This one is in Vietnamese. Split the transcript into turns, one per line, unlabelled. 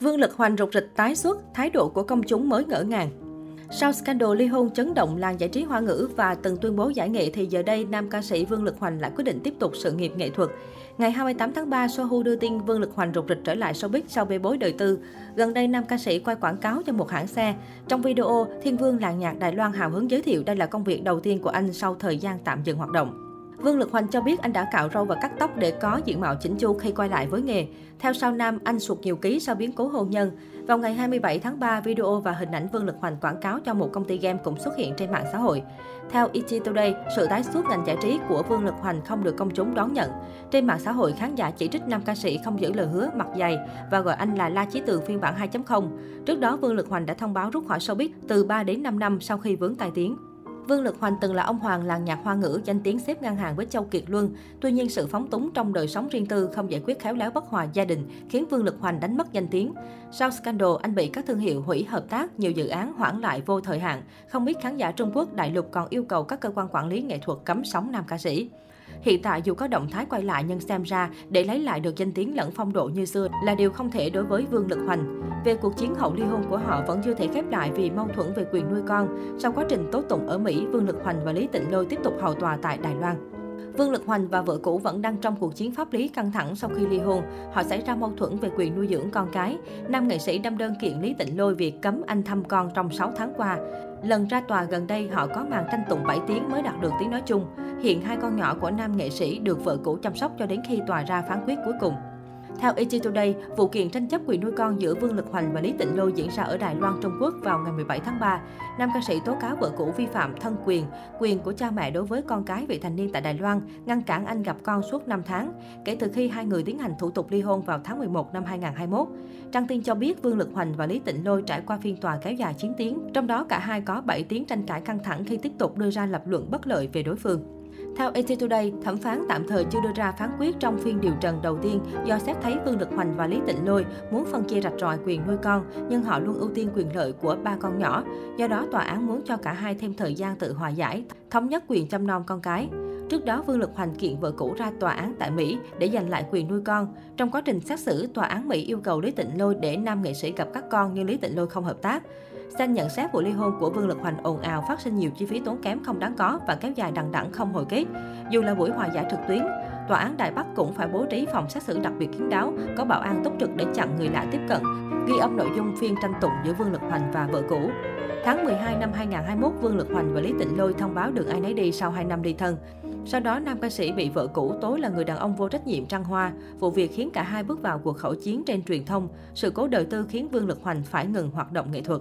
Vương Lực Hoành rục rịch tái xuất, thái độ của công chúng mới ngỡ ngàng. Sau scandal ly hôn chấn động làng giải trí hoa ngữ và từng tuyên bố giải nghệ thì giờ đây nam ca sĩ Vương Lực Hoành lại quyết định tiếp tục sự nghiệp nghệ thuật. Ngày 28 tháng 3, Sohu đưa tin Vương Lực Hoành rục rịch trở lại showbiz sau bê bối đời tư. Gần đây, nam ca sĩ quay quảng cáo cho một hãng xe. Trong video, Thiên Vương làng nhạc Đài Loan hào hứng giới thiệu đây là công việc đầu tiên của anh sau thời gian tạm dừng hoạt động. Vương Lực Hoành cho biết anh đã cạo râu và cắt tóc để có diện mạo chỉnh chu khi quay lại với nghề. Theo sau nam, anh sụt nhiều ký sau biến cố hôn nhân. Vào ngày 27 tháng 3, video và hình ảnh Vương Lực Hoành quảng cáo cho một công ty game cũng xuất hiện trên mạng xã hội. Theo ET Today, sự tái xuất ngành giải trí của Vương Lực Hoành không được công chúng đón nhận. Trên mạng xã hội, khán giả chỉ trích nam ca sĩ không giữ lời hứa, mặt dày và gọi anh là La Chí Tường phiên bản 2.0. Trước đó, Vương Lực Hoành đã thông báo rút khỏi showbiz từ 3 đến 5 năm sau khi vướng tai tiếng. Vương Lực Hoành từng là ông hoàng làng nhạc hoa ngữ, danh tiếng xếp ngang hàng với Châu Kiệt Luân. Tuy nhiên, sự phóng túng trong đời sống riêng tư không giải quyết khéo léo bất hòa gia đình khiến Vương Lực Hoành đánh mất danh tiếng. Sau scandal, anh bị các thương hiệu hủy hợp tác, nhiều dự án hoãn lại vô thời hạn. Không biết khán giả Trung Quốc đại lục còn yêu cầu các cơ quan quản lý nghệ thuật cấm sóng nam ca sĩ. Hiện tại dù có động thái quay lại nhưng xem ra để lấy lại được danh tiếng lẫn phong độ như xưa là điều không thể đối với Vương Lực Hoành. Về cuộc chiến hậu ly hôn của họ vẫn chưa thể khép lại vì mâu thuẫn về quyền nuôi con. Sau quá trình tố tụng ở Mỹ, Vương Lực Hoành và Lý Tịnh Lôi tiếp tục hầu tòa tại Đài Loan. Vương Lực Hoành và vợ cũ vẫn đang trong cuộc chiến pháp lý căng thẳng sau khi ly hôn. Họ xảy ra mâu thuẫn về quyền nuôi dưỡng con cái. Nam nghệ sĩ đâm đơn kiện Lý Tịnh Lôi việc cấm anh thăm con trong 6 tháng qua. Lần ra tòa gần đây, họ có màn tranh tụng 7 tiếng mới đạt được tiếng nói chung. Hiện hai con nhỏ của nam nghệ sĩ được vợ cũ chăm sóc cho đến khi tòa ra phán quyết cuối cùng. Theo ET Today, vụ kiện tranh chấp quyền nuôi con giữa Vương Lực Hoành và Lý Tịnh Lôi diễn ra ở Đài Loan, Trung Quốc vào ngày 17 tháng 3. Nam ca sĩ tố cáo vợ cũ vi phạm thân quyền, quyền của cha mẹ đối với con cái vị thành niên tại Đài Loan, ngăn cản anh gặp con suốt 5 tháng, kể từ khi hai người tiến hành thủ tục ly hôn vào tháng 11 năm 2021. Trang tin cho biết Vương Lực Hoành và Lý Tịnh Lôi trải qua phiên tòa kéo dài 9 tiếng, trong đó cả hai có 7 tiếng tranh cãi căng thẳng khi tiếp tục đưa ra lập luận bất lợi về đối phương. Theo AT Today, thẩm phán tạm thời chưa đưa ra phán quyết trong phiên điều trần đầu tiên do xét thấy Vương Lực Hoành và Lý Tịnh Lôi muốn phân chia rạch ròi quyền nuôi con, nhưng họ luôn ưu tiên quyền lợi của ba con nhỏ. Do đó, tòa án muốn cho cả hai thêm thời gian tự hòa giải, thống nhất quyền chăm nom con cái. Trước đó, Vương Lực Hoành kiện vợ cũ ra tòa án tại Mỹ để giành lại quyền nuôi con. Trong quá trình xét xử, tòa án Mỹ yêu cầu Lý Tịnh Lôi để nam nghệ sĩ gặp các con nhưng Lý Tịnh Lôi không hợp tác. Xanh nhận xét vụ ly hôn của Vương Lực Hoành ồn ào phát sinh nhiều chi phí tốn kém không đáng có và kéo dài đằng đẵng không hồi kết. Dù là buổi hòa giải trực tuyến, tòa án Đài Bắc cũng phải bố trí phòng xét xử đặc biệt kín đáo, có bảo an túc trực để chặn người lạ tiếp cận, ghi âm nội dung phiên tranh tụng giữa Vương Lực Hoành và vợ cũ. Tháng 12 năm 2021, Vương Lực Hoành và Lý Tịnh Lôi thông báo đường ai nấy đi sau 2 năm ly thân. Sau đó, nam ca sĩ bị vợ cũ tố là người đàn ông vô trách nhiệm trăng hoa. Vụ việc khiến cả hai bước vào cuộc khẩu chiến trên truyền thông. Sự cố đời tư khiến Vương Lực Hoành phải ngừng hoạt động nghệ thuật.